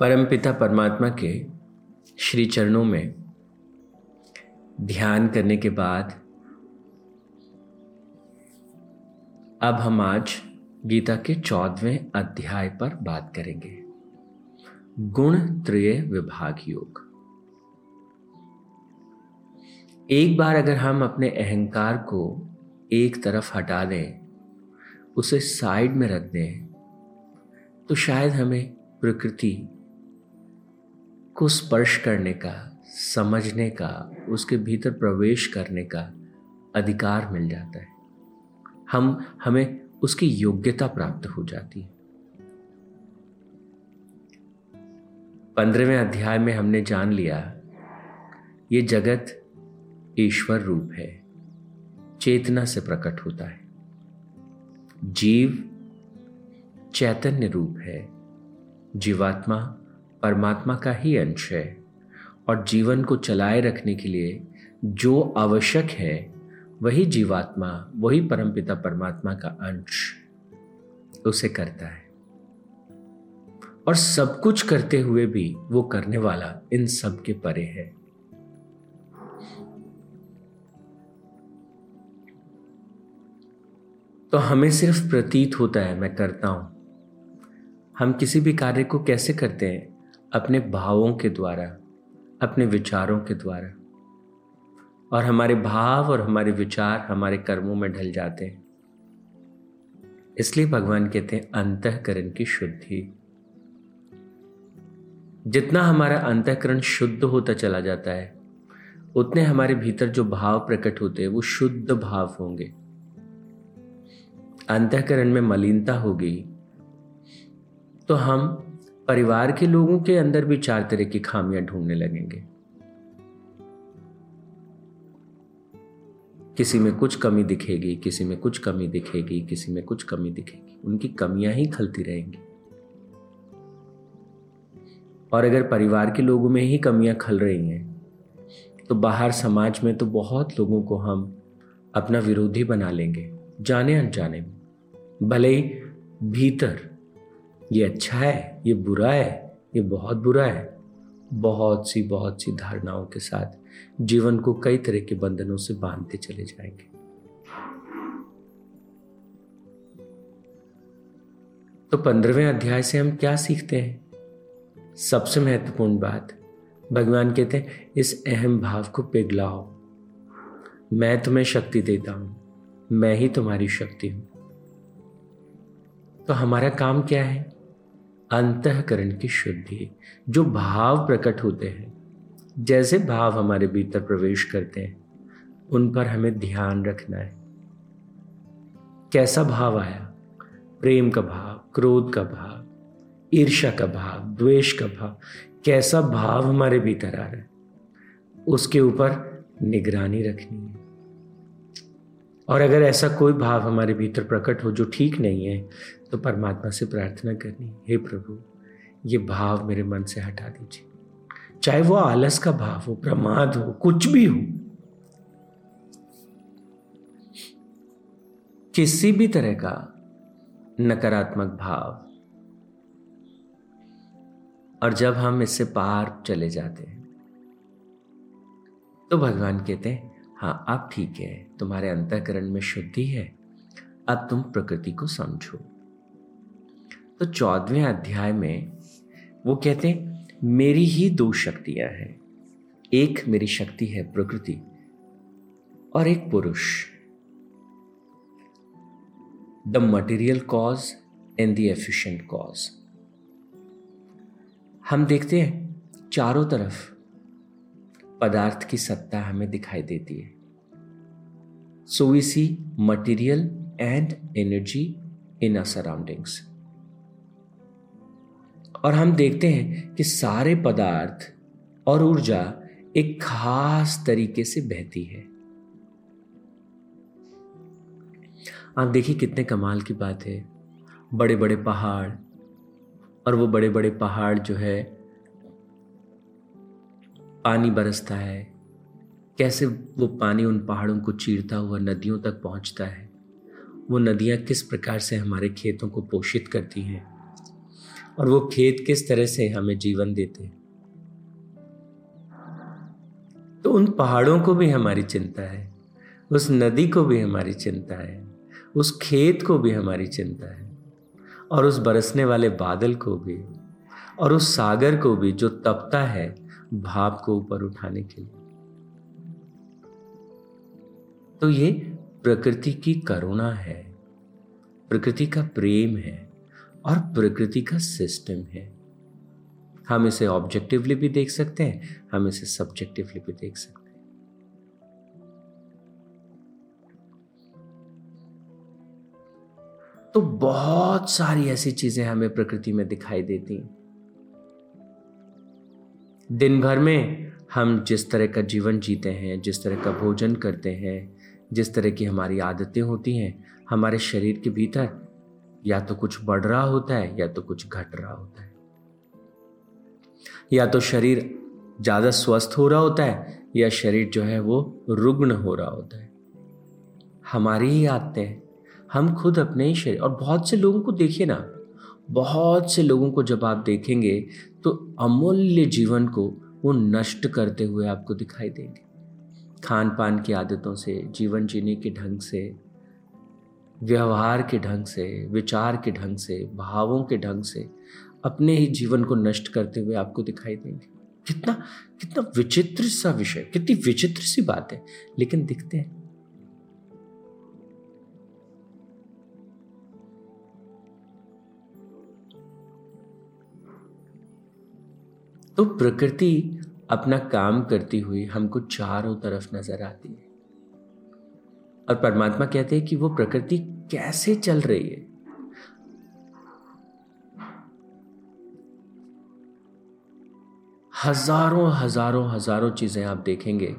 परमपिता परमात्मा के श्री चरणों में ध्यान करने के बाद अब हम आज गीता के चौदहवें अध्याय पर बात करेंगे। गुण त्रय विभाग योग। एक बार अगर हम अपने अहंकार को एक तरफ़ हटा दें, उसे साइड में रख दें तो शायद हमें प्रकृति को स्पर्श करने का, समझने का, उसके भीतर प्रवेश करने का अधिकार मिल जाता है। हम, हमें उसकी योग्यता प्राप्त हो जाती है। पंद्रहवें अध्याय में हमने जान लिया, ये जगत ईश्वर रूप है, चेतना से प्रकट होता है। जीव चैतन्य रूप है, जीवात्मा परमात्मा का ही अंश है और जीवन को चलाए रखने के लिए जो आवश्यक है, वही जीवात्मा, वही परमपिता परमात्मा का अंश उसे करता है। और सब कुछ करते हुए भी वो करने वाला इन सब के परे है। तो हमें सिर्फ़ प्रतीत होता है, मैं करता हूँ। हम किसी भी कार्य को कैसे करते हैं? अपने भावों के द्वारा, अपने विचारों के द्वारा। और हमारे भाव और हमारे विचार हमारे कर्मों में ढल जाते हैं। इसलिए भगवान कहते हैं, अंतकरण की शुद्धि। जितना हमारा अंतकरण शुद्ध होता चला जाता है, उतने हमारे भीतर जो भाव प्रकट होते हैं, वो शुद्ध भाव होंगे। अंतकरण में मलिनता होगी तो हम परिवार के लोगों के अंदर भी चार तरह की खामियाँ ढूँढने लगेंगे। किसी में कुछ कमी दिखेगी, किसी में कुछ कमी दिखेगी, किसी में कुछ कमी दिखेगी। उनकी कमियाँ ही खलती रहेंगी। और अगर परिवार के लोगों में ही कमियाँ खल रही हैं तो बाहर समाज में तो बहुत लोगों को हम अपना विरोधी बना लेंगे, जाने अनजाने में। भले ही भीतर ये अच्छा है ये बुरा है, ये बहुत बुरा है। बहुत सी बहुत सी धारणाओं के साथ जीवन को कई तरह के बंधनों से बांधते चले जाएँगे। तो पंद्रहवें अध्याय से हम क्या सीखते हैं? सबसे महत्वपूर्ण बात, भगवान कहते हैं, इस अहम भाव को पिघलाओ। मैं तुम्हें शक्ति देता हूँ, मैं ही तुम्हारी शक्ति हूँ। तो हमारा काम क्या है? अंतकरण की शुद्धि, जो भाव प्रकट होते हैं, जैसे भाव हमारे भीतर प्रवेश करते हैं, उन पर हमें ध्यान रखना है। कैसा भाव आया? प्रेम का भाव, क्रोध का भाव ईर्षा का भाव, द्वेष का भाव, कैसा भाव हमारे भीतर आ रहा है, उसके ऊपर निगरानी रखनी है। और अगर ऐसा कोई भाव हमारे भीतर प्रकट हो जो ठीक नहीं है तो परमात्मा से प्रार्थना करनी, हे प्रभु, ये भाव मेरे मन से हटा दीजिए। चाहे वो आलस का भाव हो, प्रमाद हो, कुछ भी हो, किसी भी तरह का नकारात्मक भाव, और जब हम इससे पार चले जाते हैं तो भगवान कहते हैं हाँ अब ठीक है, तुम्हारे अंतकरण में शुद्धि है, अब तुम प्रकृति को समझो। तो चौदहवें अध्याय में वो कहते हैं, मेरी ही दो शक्तियाँ हैं, एक मेरी शक्ति है प्रकृति और एक पुरुष। The material cause and the efficient cause हम देखते हैं, चारों तरफ़ पदार्थ की सत्ता हमें दिखाई देती है। So we see material and energy in a surroundings और हम देखते हैं कि सारे पदार्थ और ऊर्जा एक खास तरीके से बहती है। आप देखिए कितने कमाल की बात है। बड़े बड़े पहाड़ और वो बड़े बड़े पहाड़ जो है पानी बरसता है। कैसे वो पानी उन पहाड़ों को चीरता हुआ नदियों तक पहुँचता है? वो नदियाँ किस प्रकार से हमारे खेतों को पोषित करती हैं? और वो खेत किस तरह से हमें जीवन देते हैं? तो उन पहाड़ों को भी हमारी चिंता है। उस नदी को भी हमारी चिंता है। उस खेत को भी हमारी चिंता है। और उस बरसने वाले बादल को भी। और उस सागर को भी जो तपता है भाप को ऊपर उठाने के लिए। तो ये प्रकृति की करुणा है, प्रकृति का प्रेम है और प्रकृति का सिस्टम है। हम इसे ऑब्जेक्टिवली भी देख सकते हैं, हम इसे सब्जेक्टिवली भी देख सकते हैं। तो बहुत सारी ऐसी चीज़ें हमें प्रकृति में दिखाई देती हैं। दिन भर में हम जिस तरह का जीवन जीते हैं, जिस तरह का भोजन करते हैं, जिस तरह की हमारी आदतें होती हैं, हमारे शरीर के भीतर या तो कुछ बढ़ रहा होता है या तो कुछ घट रहा होता है। या तो शरीर ज़्यादा स्वस्थ हो रहा होता है या शरीर जो है वो रुग्ण हो रहा होता है। हमारी ही आदतें, हम खुद अपने ही शरीर, और बहुत से लोगों को देखिए ना, बहुत से लोगों को जब आप देखेंगे तो अमूल्य जीवन को वो नष्ट करते हुए आपको दिखाई देंगे। खान पान की आदतों से, जीवन जीने के ढंग से, व्यवहार के ढंग से, विचार के ढंग से, भावों के ढंग से अपने ही जीवन को नष्ट करते हुए आपको दिखाई देंगे। कितना कितना विचित्र सा विषय, कितनी विचित्र सी बात है। लेकिन दिखते हैं। तो प्रकृति अपना काम करती हुई हमको चारों तरफ़ नज़र आती है। और परमात्मा कहते हैं कि वो प्रकृति कैसे चल रही है? हज़ारों हज़ारों हज़ारों चीज़ें आप देखेंगे।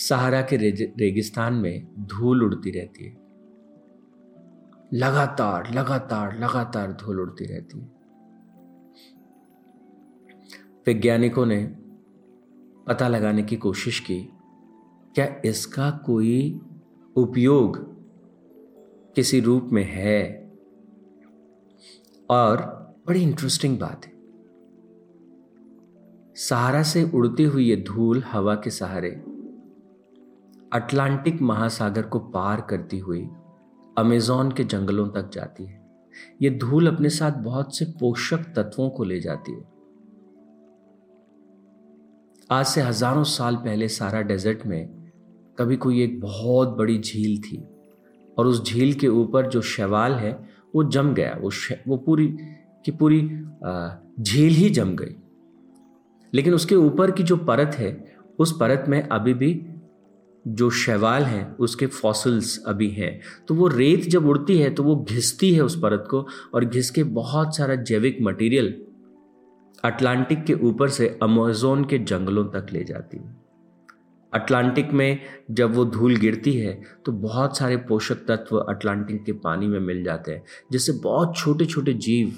सहारा के रेगिस्तान में धूल उड़ती रहती है। लगातार लगातार लगातार धूल उड़ती रहती है। वैज्ञानिकों ने पता लगाने की कोशिश की, क्या इसका कोई उपयोग किसी रूप में है? और बड़ी इंटरेस्टिंग बात है। सहारा से उड़ती हुई ये धूल हवा के सहारे अटलांटिक महासागर को पार करती हुई अमेजोन के जंगलों तक जाती है। ये धूल अपने साथ बहुत से पोषक तत्वों को ले जाती है। आज से हज़ारों साल पहले सारा डेजर्ट में कभी कोई एक बहुत बड़ी झील थी और उस झील के ऊपर जो शैवाल है, वो जम गया। वो वो पूरी की पूरी झील ही जम गई। लेकिन उसके ऊपर की जो परत है, उस परत में अभी भी जो शैवाल हैं, उसके फॉसिल्स अभी हैं। तो वो रेत जब उड़ती है तो वो घिसती है उस परत को और घिस के बहुत सारा जैविक मटेरियल अटलांटिक के ऊपर से अमेजोन के जंगलों तक ले जाती है। अटलांटिक में जब वो धूल गिरती है तो बहुत सारे पोषक तत्व अटलांटिक के पानी में मिल जाते हैं, जिससे बहुत छोटे छोटे जीव,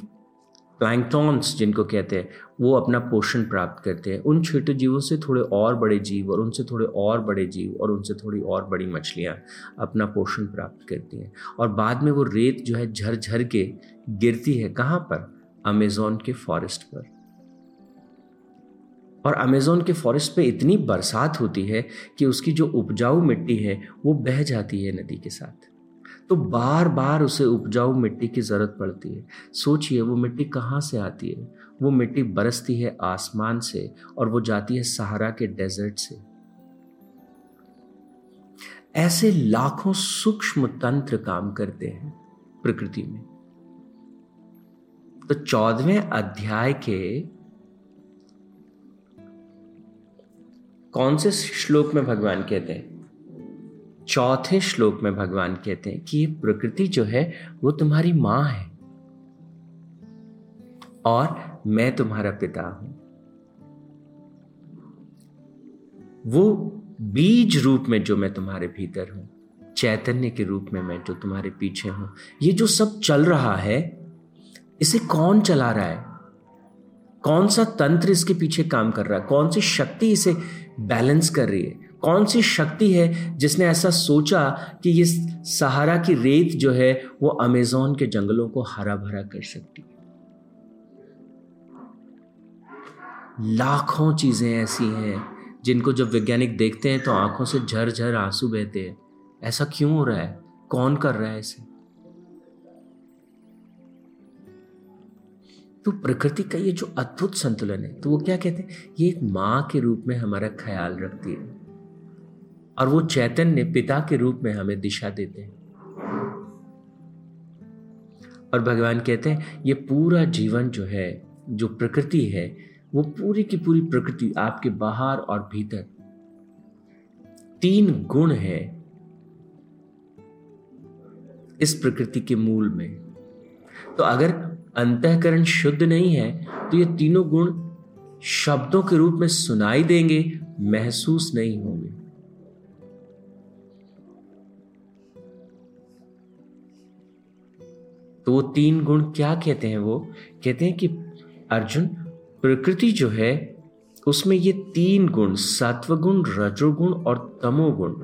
प्लैंकटॉन्स जिनको कहते हैं, वो अपना पोषण प्राप्त करते हैं। उन छोटे जीवों से थोड़े और बड़े जीव और उनसे थोड़े और बड़े जीव और उनसे थोड़ी और बड़ी मछलियाँ अपना पोषण प्राप्त करती हैं। और बाद में वो रेत जो है झर झर के गिरती है, कहाँ पर? अमेजोन के फॉरेस्ट पर। और अमेज़ोन के फॉरेस्ट पे इतनी बरसात होती है कि उसकी जो उपजाऊ मिट्टी है, वो बह जाती है नदी के साथ। तो बार बार उसे उपजाऊ मिट्टी की ज़रूरत पड़ती है। सोचिए, वो मिट्टी कहाँ से आती है? वो मिट्टी बरसती है आसमान से और वो जाती है सहारा के डेजर्ट से। ऐसे लाखों सूक्ष्म तंत्र काम करते हैं प्रकृति में। तो चौदहवें अध्याय के कौन से श्लोक में भगवान कहते हैं? चौथे श्लोक में भगवान कहते हैं कि ये प्रकृति जो है, वो तुम्हारी माँ है। और मैं तुम्हारा पिता हूँ। वो बीज रूप में जो मैं तुम्हारे भीतर हूँ, चैतन्य के रूप में मैं जो तुम्हारे पीछे हूँ, ये जो सब चल रहा है, इसे कौन चला रहा है? कौन सा तंत्र इसके पीछे काम कर रहा है? कौन सी शक्ति इसे बैलेंस कर रही है। कौन सी शक्ति है जिसने ऐसा सोचा कि ये सहारा की रेत जो है वो अमेजोन के जंगलों को हरा भरा कर सकती है? लाखों चीज़ें ऐसी हैं जिनको जब वैज्ञानिक देखते हैं तो आँखों से झरझर आँसू बहते हैं। ऐसा क्यों हो रहा है? कौन कर रहा है इसे? तो प्रकृति का ये जो अद्भुत संतुलन है तो वो क्या कहते हैं? ये एक माँ के रूप में हमारा ख्याल रखती है। और वो चैतन्य पिता के रूप में हमें दिशा देते हैं। और भगवान कहते हैं, ये पूरा जीवन जो है, जो प्रकृति है, वो पूरी की पूरी प्रकृति आपके बाहर और भीतर। तीन गुण है इस प्रकृति के मूल में। तो अगर अंतकरण शुद्ध नहीं है तो ये तीनों गुण शब्दों के रूप में सुनाई देंगे, महसूस नहीं होंगे। तो वो तीन गुण क्या कहते हैं वो? कहते हैं कि अर्जुन, प्रकृति जो है, उसमें ये तीन गुण, सत्वगुण, रजोगुण और तमोगुण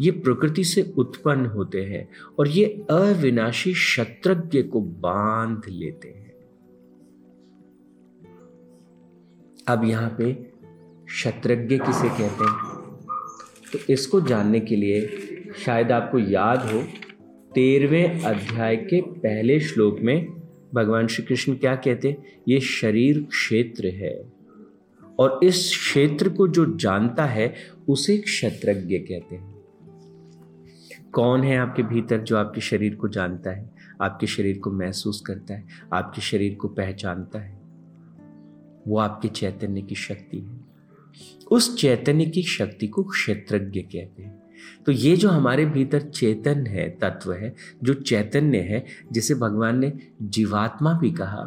ये प्रकृति से उत्पन्न होते हैं और ये अविनाशी शत्रज्ञ को बाँध लेते हैं। अब यहाँ पे शत्रज्ञ किसे कहते हैं? तो इसको जानने के लिए शायद आपको याद हो, तेरहवें अध्याय के पहले श्लोक में भगवान श्री कृष्ण क्या कहते हैं? ये शरीर क्षेत्र है और इस क्षेत्र को जो जानता है, उसे क्षत्रज्ञ कहते हैं। कौन है आपके भीतर जो आपके शरीर को जानता है, आपके शरीर को महसूस करता है, आपके शरीर को पहचानता है? वो आपके चैतन्य की शक्ति है। उस चैतन्य की शक्ति को क्षेत्रज्ञ कहते हैं। तो ये जो हमारे भीतर चेतन है, तत्व है, जो चैतन्य है, जिसे भगवान ने जीवात्मा भी कहा,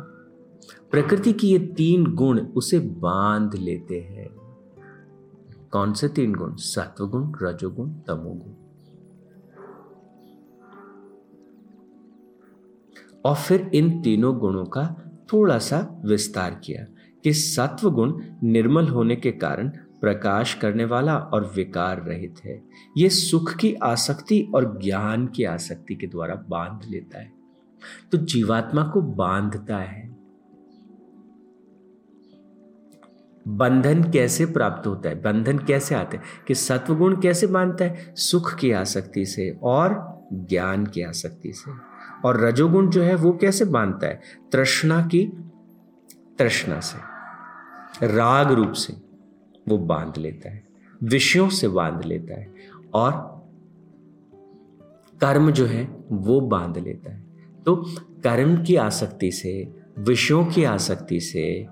प्रकृति की ये तीन गुण उसे बाँध लेते हैं। कौन से तीन गुण? सत्वगुण, रजोगुण, तमोगुण। और फिर इन तीनों गुणों का थोड़ा सा विस्तार किया कि सत्व गुण निर्मल होने के कारण प्रकाश करने वाला और विकार रहित है। ये सुख की आसक्ति और ज्ञान की आसक्ति के द्वारा बाँध लेता है। तो जीवात्मा को बांधता है। बंधन कैसे प्राप्त होता है? बंधन कैसे आते हैं? कि सत्वगुण कैसे बांधता है? सुख की आसक्ति से और ज्ञान की आसक्ति से। और रजोगुण जो है वो कैसे बांधता है? तृष्णा की तृष्णा से, राग रूप से वो बाँध लेता है, विषयों से बाँध लेता है और कर्म जो है वो बाँध लेता है। तो कर्म की आसक्ति से, विषयों की आसक्ति से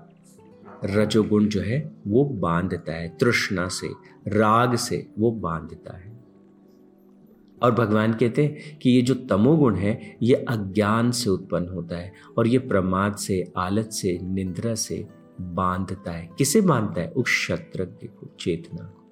रजोगुण जो है वो बांधता है, तृष्णा से, राग से वो बांधता है। और भगवान कहते हैं कि ये जो तमोगुण है, ये अज्ञान से उत्पन्न होता है और ये प्रमाद से, आलत से, निंद्रा से बांधता है। किसे बांधता है? उस क्षत्रज्ञ को, चेतना को।